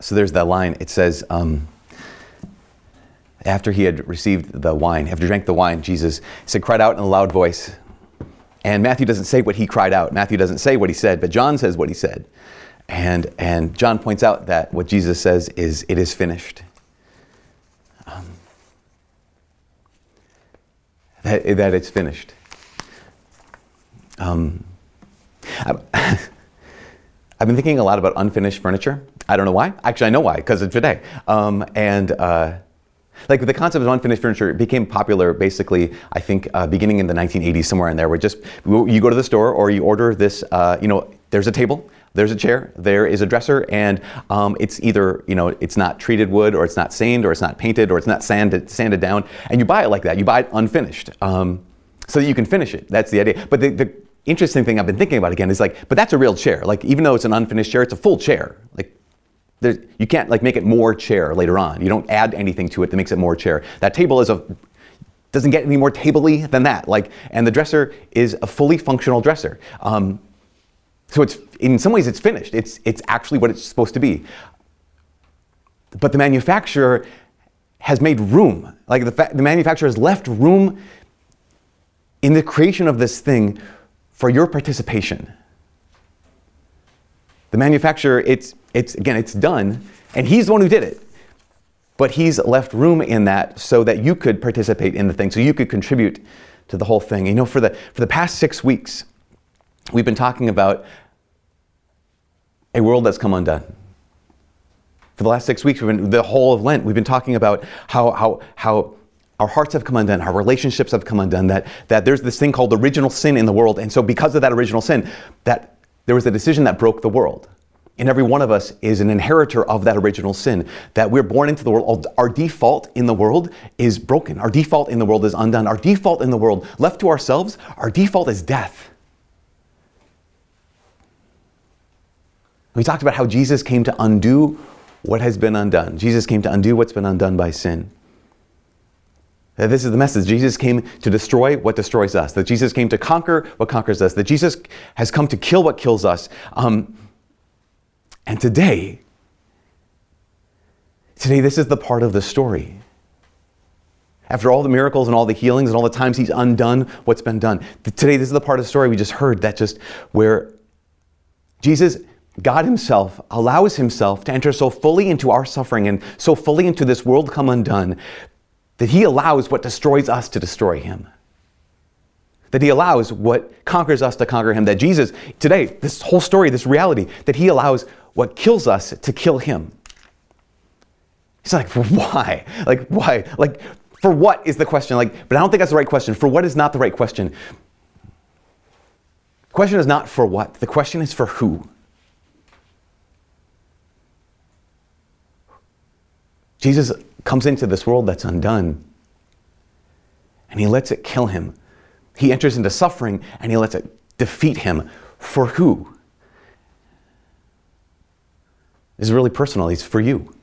so there's that line. It says, um, after he had received the wine, after drank the wine, Jesus said, cried out in a loud voice. And Matthew doesn't say what he cried out. Matthew doesn't say what he said, but John says what he said. And, and John points out that what Jesus says is, It is finished. Um, that, that it's finished. Um, I've been thinking a lot about unfinished furniture. I don't know why. Actually, I know why, because of today. Um, and uh, like the concept of unfinished furniture became popular basically, I think, uh, beginning in the 1980s, somewhere in there, where just you go to the store or you order this, uh, you know, there's a table, there's a chair, there is a dresser, and um, it's either, you know, it's not treated wood or it's not stained or it's not painted or it's not sanded, sanded down, and you buy it like that. You buy it unfinished. Um, so that you can finish it. That's the idea. But the, the interesting thing I've been thinking about again is like, but that's a real chair. Like, even though it's an unfinished chair, it's a full chair. Like, you can't like make it more chair later on. You don't add anything to it that makes it more chair. That table is a doesn't get any more tabley than that. Like, and the dresser is a fully functional dresser. Um, so it's in some ways it's finished. It's it's actually what it's supposed to be. But the manufacturer has made room. Like the, fa- the manufacturer has left room in the creation of this thing for your participation. The manufacturer, it's, it's again, it's done, and he's the one who did it. But he's left room in that so that you could participate in the thing, so you could contribute to the whole thing. You know, for the, for the past six weeks, we've been talking about a world that's come undone. For the last six weeks, we've been, the whole of Lent, we've been talking about how, how, how our hearts have come undone, our relationships have come undone, that, that there's this thing called original sin in the world. And so, because of that original sin, that there was a decision that broke the world. And every one of us is an inheritor of that original sin. That we're born into the world. Our default in the world is broken. Our default in the world is undone. Our default in the world, left to ourselves, our default is death. We talked about how Jesus came to undo what has been undone. Jesus came to undo what's been undone by sin. This is the message. Jesus came to destroy what destroys us. That Jesus came to conquer what conquers us. That Jesus has come to kill what kills us. Um, and today, today, this is the part of the story. After all the miracles and all the healings and all the times he's undone what's been done, today, this is the part of the story we just heard that just where Jesus God Himself allows Himself to enter so fully into our suffering and so fully into this world come undone that he allows what destroys us to destroy him. That he allows what conquers us to conquer him. That Jesus, today, this whole story, this reality, that he allows what kills us to kill him. He's like, why? Like, why? Like, for what is the question? Like, but I don't think that's the right question. For what is not the right question? The question is not for what, the question is for who. Jesus comes into this world that's undone and he lets it kill him. He enters into suffering and he lets it defeat him. For who? This is really personal. It's for you.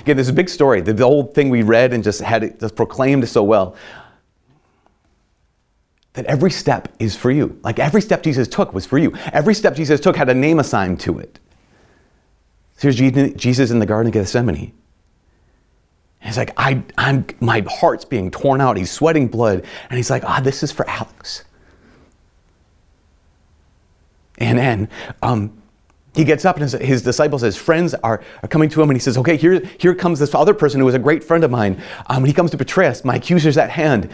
Again, there's a big story. The, the old thing we read and just had it just proclaimed so well. That every step is for you. Like every step Jesus took was for you. Every step Jesus took had a name assigned to it. So here's Jesus in the Garden of Gethsemane. He's like, I, I'm, my heart's being torn out. He's sweating blood. And he's like, ah, this is for Alex. And then um, he gets up and his, his, disciples, his friends are, are coming to him and he says, okay, here, here comes this other person who was a great friend of mine. Um, he comes to betray us. My accuser's at hand.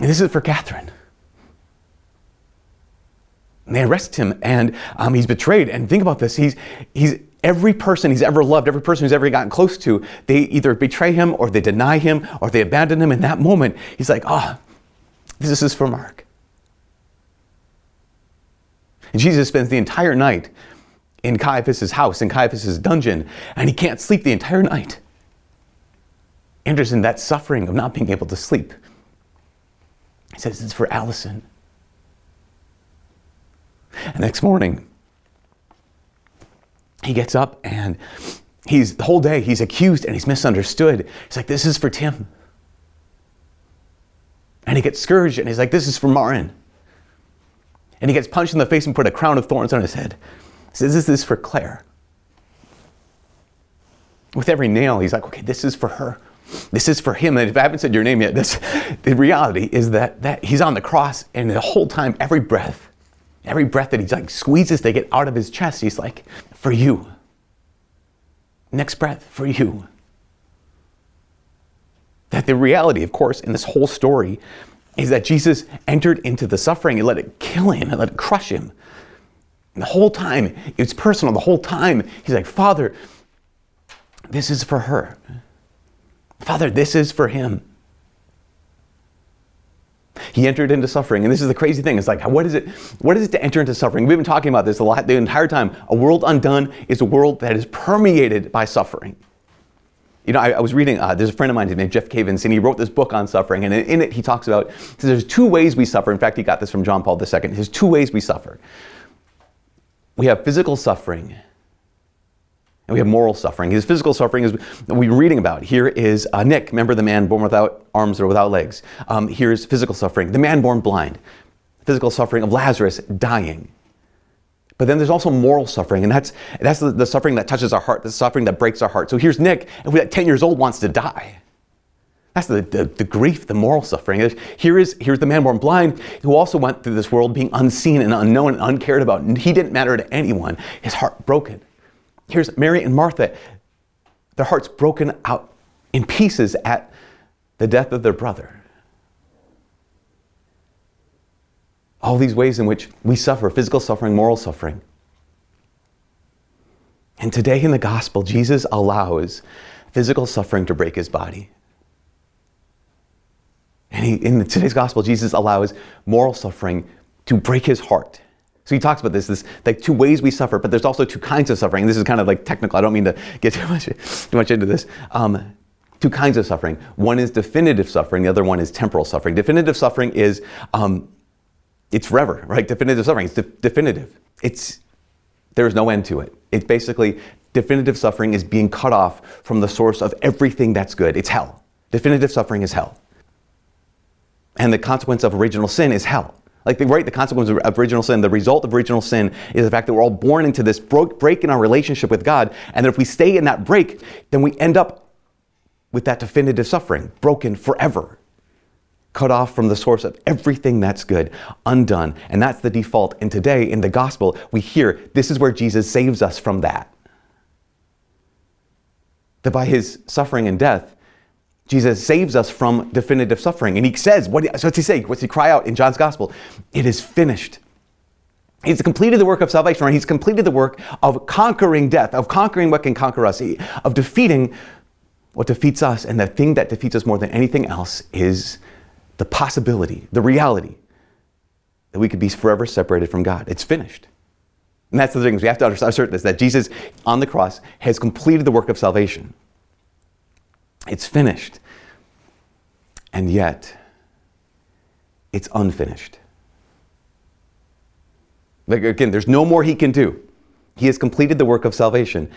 And this is for Catherine. And they arrest him and um, he's betrayed. And think about this. He's, he's every person he's ever loved, every person he's ever gotten close to, they either betray him or they deny him or they abandon him. In that moment, he's like, ah, oh, this is for Mark. Jesus spends the entire night in Caiaphas' house, in Caiaphas' dungeon, and he can't sleep the entire night. Enters in that suffering of not being able to sleep. He says, It's for Allison. And next morning, he gets up and he's the whole day he's accused and he's misunderstood. He's like, this is for Tim. And he gets scourged and he's like, this is for Marin. And he gets punched in the face and put a crown of thorns on his head. He says, this is for Claire. with every nail, he's like, okay, this is for her. This is for him. And if I haven't said your name yet, this, the reality is that, that he's on the cross and the whole time, every breath, every breath that he like squeezes to get out of his chest, he's like, for you. Next breath, for you. That the reality, of course, in this whole story is that Jesus entered into the suffering and let it kill him and let it crush him. And the whole time, it's personal. The whole time, he's like, Father, this is for her. Father, this is for him. He entered into suffering, and this is the crazy thing. It's like, what is it? What is it to enter into suffering? We've been talking about this a lot the entire time. A world undone is a world that is permeated by suffering. You know, I, I was reading. Uh, there's a friend of mine named Jeff Cavins, and he wrote this book on suffering. And in, it, he talks about there's two ways we suffer. In fact, he got this from John Paul II. There's two ways we suffer. We have physical suffering, and we have moral suffering. His physical suffering is we've been reading about. Here is uh, Nick, remember the man born without arms or without legs. Um, here's physical suffering. The man born blind. Physical suffering of Lazarus dying. But then there's also moral suffering, and that's, that's the, the suffering that touches our heart, the suffering that breaks our heart. So here's Nick, who at 10 years old wants to die. That's the, the, the, grief, the moral suffering. Here is, here's the man born blind who also went through this world being unseen and unknown and uncared about. And he didn't matter to anyone, his heart broken. Here's Mary and Martha, their hearts broken out in pieces at the death of their brother. All these ways in which we suffer physical suffering, moral suffering. And today in the gospel, Jesus allows physical suffering to break his body. And he, in today's gospel, Jesus allows moral suffering to break his heart. So he talks about this, this like two ways we suffer, but there's also two kinds of suffering. This is kind of like technical. I don't mean to get too much, too much into this. Um, two kinds of suffering. One is definitive suffering. The other one is temporal suffering. Definitive suffering is um, it's forever, right? Definitive suffering. It's de- definitive. It's there's no end to it. It's basically definitive suffering is being cut off from the source of everything that's good. It's hell. Definitive suffering is hell. And the consequence of original sin is hell. Like, the, right, the consequence of original sin, the result of original sin is the fact that we're all born into this break in our relationship with God. And that if we stay in that break, then we end up with that definitive suffering, broken forever cut off from the source of everything that's good, undone. And that's the default. And today in the gospel, we hear this is where Jesus saves us from that. That by his suffering and death, Jesus saves us from definitive suffering. And he says, what, so what's he say? What's he cry out in John's gospel? It is finished. He's completed the work of salvation, right? He's completed the work of conquering death, of conquering what can conquer us, of defeating what defeats us. And the thing that defeats us more than anything else is the possibility, the reality that we could be forever separated from God. It's finished. And that's the thing, we have to assert this that Jesus on the cross has completed the work of salvation. It's finished. And yet, it's unfinished. Like again, there's no more he can do. He has completed the work of salvation.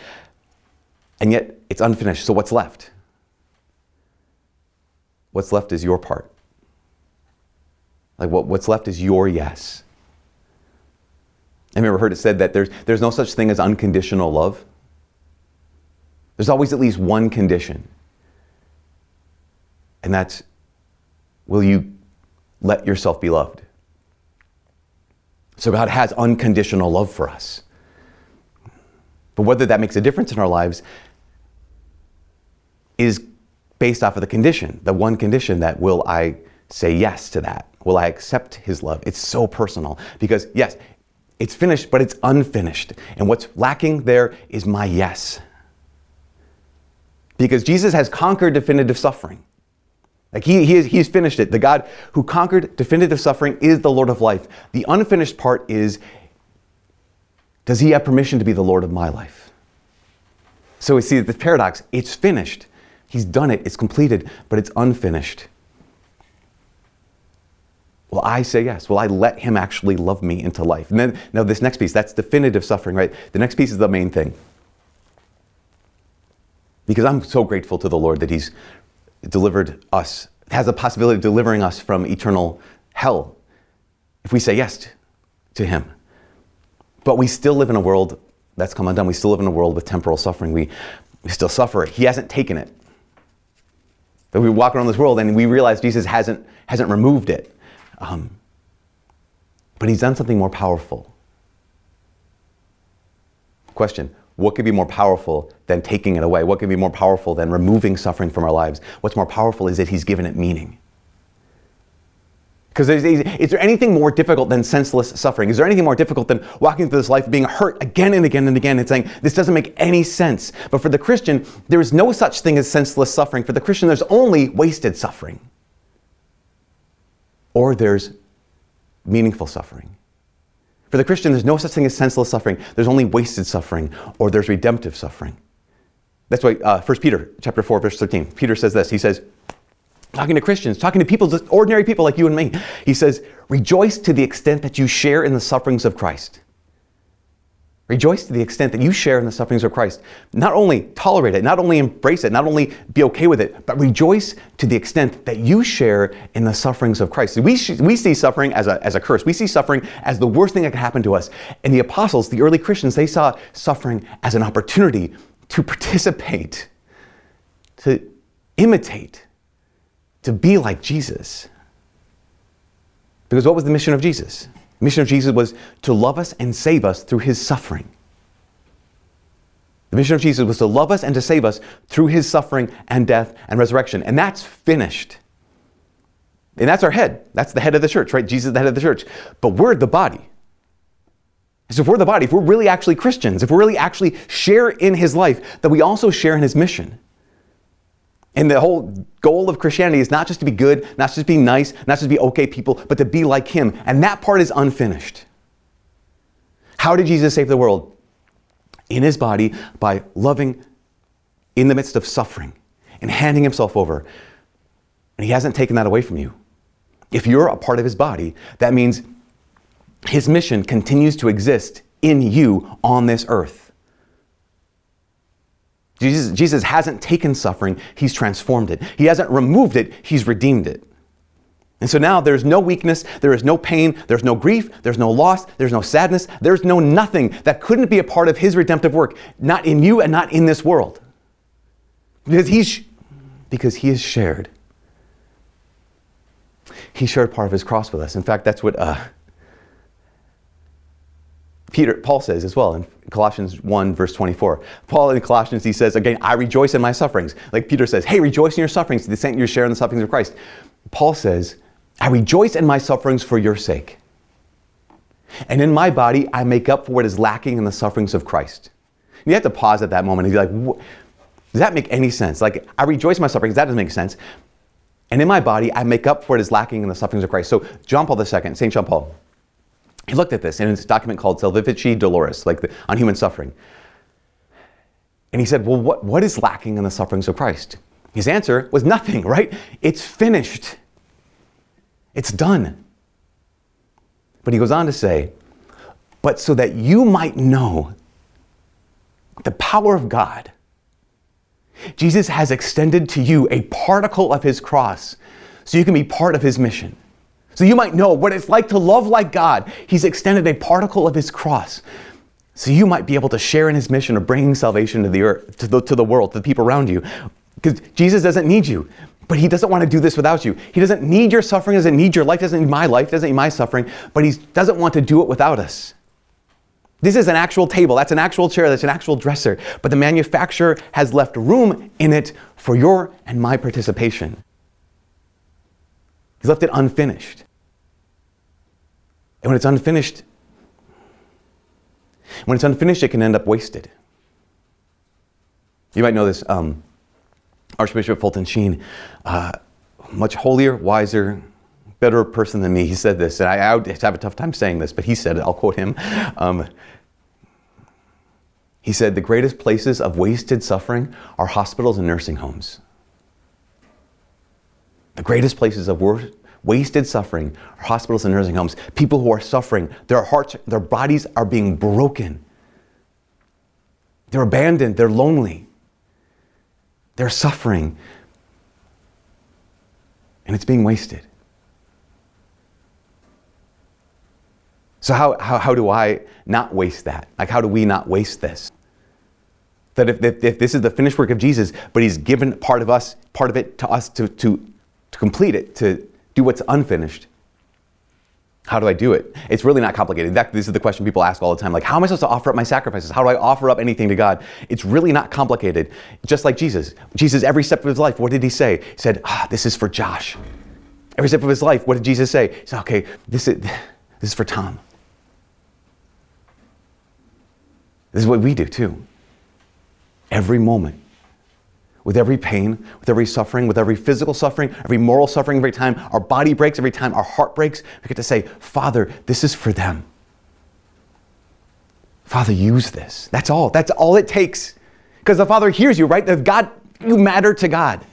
And yet, it's unfinished. So, what's left? What's left is your part. Like what, what's left is your yes. I remember heard it said that there's, there's no such thing as unconditional love. There's always at least one condition. And that's will you let yourself be loved? So God has unconditional love for us. But whether that makes a difference in our lives is based off of the condition, the one condition that will I say yes to that? Will I accept his love? It's so personal because, yes, it's finished, but it's unfinished. And what's lacking there is my yes. Because Jesus has conquered definitive suffering. Like he, he is, he's finished it. The God who conquered definitive suffering is the Lord of life. The unfinished part is does he have permission to be the Lord of my life? So we see the paradox. It's finished. He's done it. It's completed, but it's unfinished. Will I say yes? Will I let him actually love me into life? And then, now this next piece, that's definitive suffering, right? The next piece is the main thing. Because I'm so grateful to the Lord that he's delivered us, has the possibility of delivering us from eternal hell if we say yes to him. But we still live in a world that's come undone. We still live in a world with temporal suffering. We, We still suffer. It. He hasn't taken it. But we walk around this world and we realize Jesus hasn't, hasn't removed it. Um, but he's done something more powerful. Question What could be more powerful than taking it away? What could be more powerful than removing suffering from our lives? What's more powerful is that he's given it meaning. Because is there anything more difficult than senseless suffering? Is there anything more difficult than walking through this life being hurt again and again and again and saying, this doesn't make any sense? But for the Christian, there is no such thing as senseless suffering. For the Christian, there's only wasted suffering. Or there's meaningful suffering. For the Christian, there's no such thing as senseless suffering. There's only wasted suffering, or there's redemptive suffering. That's why uh, 1 Peter chapter 4, verse 13, Peter says this. He says, talking to Christians, talking to people, just ordinary people like you and me, he says, rejoice to the extent that you share in the sufferings of Christ. Rejoice to the extent that you share in the sufferings of Christ. Not only tolerate it, not only embrace it, not only be okay with it, but rejoice to the extent that you share in the sufferings of Christ. We, we see suffering as a, as a curse. We see suffering as the worst thing that can happen to us. And the apostles, the early Christians, they saw suffering as an opportunity to participate, to imitate, to be like Jesus. Because what was the mission of Jesus? The mission of Jesus was to love us and save us through his suffering. The mission of Jesus was to love us and to save us through his suffering and death and resurrection. And that's finished. And that's our head. That's the head of the church, right? Jesus is the head of the church. But we're the body. So if we're the body, if we're really actually Christians, if we really actually share in his life, then we also share in his mission. And the whole goal of Christianity is not just to be good, not just to be nice, not just to be okay people, but to be like Him. And that part is unfinished. How did Jesus save the world? In His body by loving in the midst of suffering and handing Himself over. And He hasn't taken that away from you. If you're a part of His body, that means His mission continues to exist in you on this earth. Jesus, Jesus hasn't taken suffering, he's transformed it. He hasn't removed it, he's redeemed it. And so now there's no weakness, there is no pain, there's no grief, there's no loss, there's no sadness, there's no nothing that couldn't be a part of his redemptive work, not in you and not in this world. Because he's because he has shared. He shared part of his cross with us. In fact, that's what uh, Peter, Paul says as well in Colossians 1, verse 24. Paul in Colossians, he says, again, I rejoice in my sufferings. Like Peter says, hey, rejoice in your sufferings the extent you share in the sufferings of Christ. Paul says, I rejoice in my sufferings for your sake. And in my body, I make up for what is lacking in the sufferings of Christ. You have to pause at that moment and be like, does that make any sense? Like, I rejoice in my sufferings, that doesn't make sense. And in my body, I make up for what is lacking in the sufferings of Christ. So, John Paul II, St. John Paul, he looked at this in his document called Salvifici Doloris, like the, on human suffering. And he said, Well, what, what is lacking in the sufferings of Christ? His answer was nothing, right? It's finished. It's done. But he goes on to say, But so that you might know the power of God, Jesus has extended to you a particle of his cross so you can be part of his mission. So you might know what it's like to love like God. He's extended a particle of his cross. So you might be able to share in his mission of bringing salvation to the earth, to the, to the world, to the people around you. Because Jesus doesn't need you, but he doesn't want to do this without you. He doesn't need your suffering, doesn't need your life, doesn't need my life, doesn't need my suffering, but he doesn't want to do it without us. This is an actual table, that's an actual chair, that's an actual dresser, but the manufacturer has left room in it for your and my participation. He's left it unfinished. And when it's unfinished, when it's unfinished, it can end up wasted. You might know this. Um, Archbishop Fulton Sheen, uh, much holier, wiser, better person than me, he said this, and I, I, would have a tough time saying this, but he said it. I'll quote him. Um, he said, The greatest places of wasted suffering are hospitals and nursing homes. The greatest places of wor- wasted suffering, hospitals and nursing homes, people who are suffering, their hearts, their bodies are being broken. They're abandoned, they're lonely, they're suffering, and it's being wasted. So, how, how, how do I not waste that? Like, how do we not waste this? That if, if, if this is the finished work of Jesus, but he's given part of us, part of it to us to, to, to complete it, to do what's unfinished, how do I do it? It's really not complicated. Fact, this is the question people ask all the time like, how am I supposed to offer up my sacrifices? How do I offer up anything to God? It's really not complicated. Just like Jesus. Jesus, every step of his life, what did he say? He said, ah, this is for Josh. Every step of his life, what did Jesus say? He said, okay, this is, this is for Tom. This is what we do too. Every moment with every pain, with every suffering, with every physical suffering, every moral suffering, every time our body breaks, every time our heart breaks, we get to say, Father, this is for them. Father, use this. That's all. That's all it takes. Because the Father hears you, right? That God, you matter to God.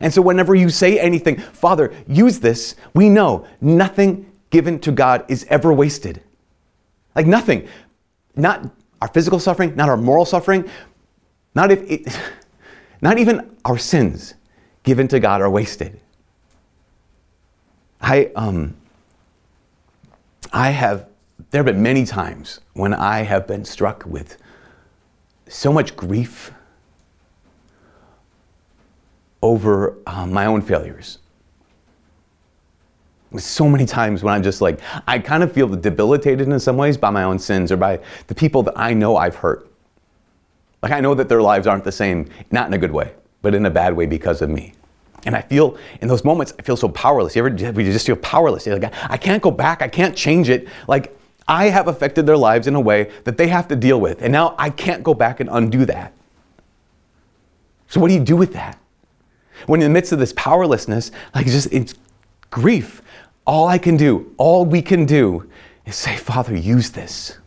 And so whenever you say anything, Father, use this, we know nothing given to God is ever wasted. Like nothing. Not our physical suffering, not our moral suffering, not if it Not even our sins given to God are wasted. I, um, I have, there have been many times when I have been struck with so much grief over um, my own failures. So many times when I'm just like, I kind of feel debilitated in some ways by my own sins or by the people that I know I've hurt. Like I know that their lives aren't the same, not in a good way, but in a bad way because of me. And I feel in those moments, I feel so powerless. You ever we just feel powerless? You're like, I can't go back, I can't change it. Like I have affected their lives in a way that they have to deal with. And now I can't go back and undo that. So what do you do with that? When in the midst of this powerlessness, like just it's grief, all I can do, all we can do is say, Father, use this.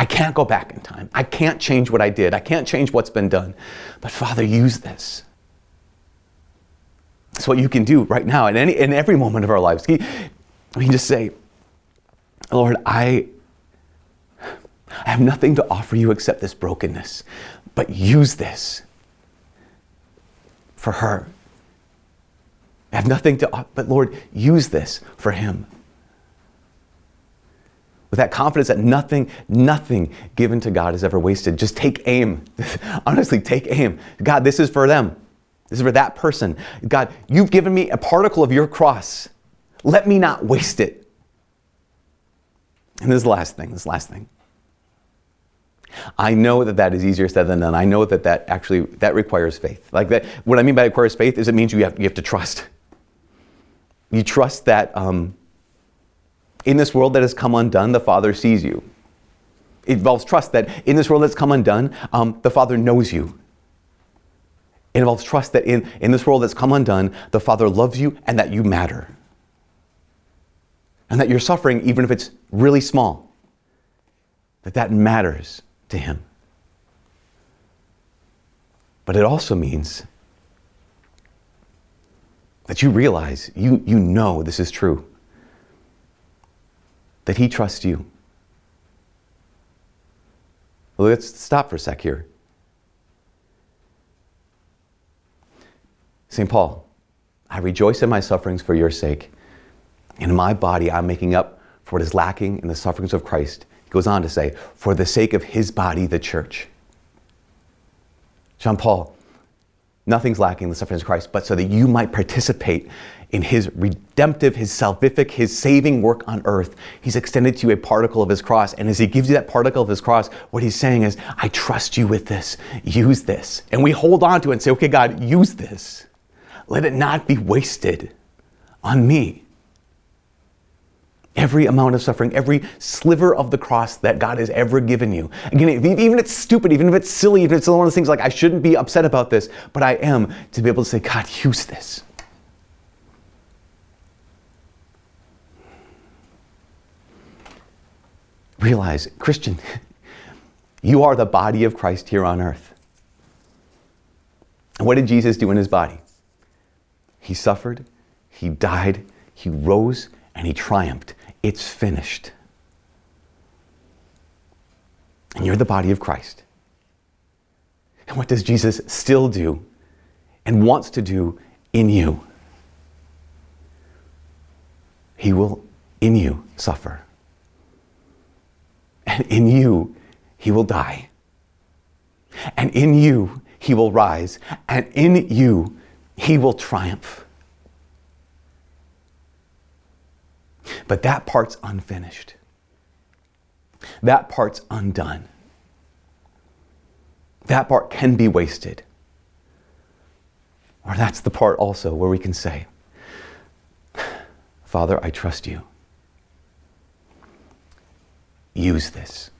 I can't go back in time. I can't change what I did. I can't change what's been done. But Father, use this. It's what you can do right now in, any, in every moment of our lives. We can just say, Lord, I, I have nothing to offer you except this brokenness, but use this for her. I have nothing to, but Lord, use this for him with that confidence that nothing, nothing given to God is ever wasted. Just take aim. Honestly, take aim. God, this is for them. This is for that person. God, you've given me a particle of your cross. Let me not waste it. And this is the last thing, this last thing. I know that that is easier said than done. I know that that actually that requires faith. Like that, what I mean by requires faith is it means you have, you have to trust. You trust that um, in this world that has come undone, the Father sees you. It involves trust that in this world that's come undone, um, the Father knows you. It involves trust that in, in this world that's come undone, the Father loves you and that you matter. And that you're suffering, even if it's really small, that that matters to Him. But it also means that you realize, you, you know this is true that He trusts you. Let's stop for a sec here. St. Paul, I rejoice in my sufferings for your sake. In my body, I'm making up for what is lacking in the sufferings of Christ. He goes on to say, for the sake of his body, the church. John Paul, nothing's lacking in the sufferings of Christ, but so that you might participate in his redemptive, his salvific, his saving work on earth, he's extended to you a particle of his cross. And as he gives you that particle of his cross, what he's saying is, I trust you with this. Use this. And we hold on to it and say, okay, God, use this. Let it not be wasted on me. Every amount of suffering, every sliver of the cross that God has ever given you. Again, even if it's stupid, even if it's silly, even if it's one of those things like I shouldn't be upset about this, but I am, to be able to say, God, use this. realize, Christian, you are the body of Christ here on earth. What did Jesus do in his body? He suffered, he died, he rose, and he triumphed. It's finished. And you're the body of Christ. And what does Jesus still do and wants to do in you? He will in you suffer and in you he will die. And in you, he will rise. And in you, he will triumph. But that part's unfinished. That part's undone. That part can be wasted. Or that's the part also where we can say, Father, I trust you. Use this.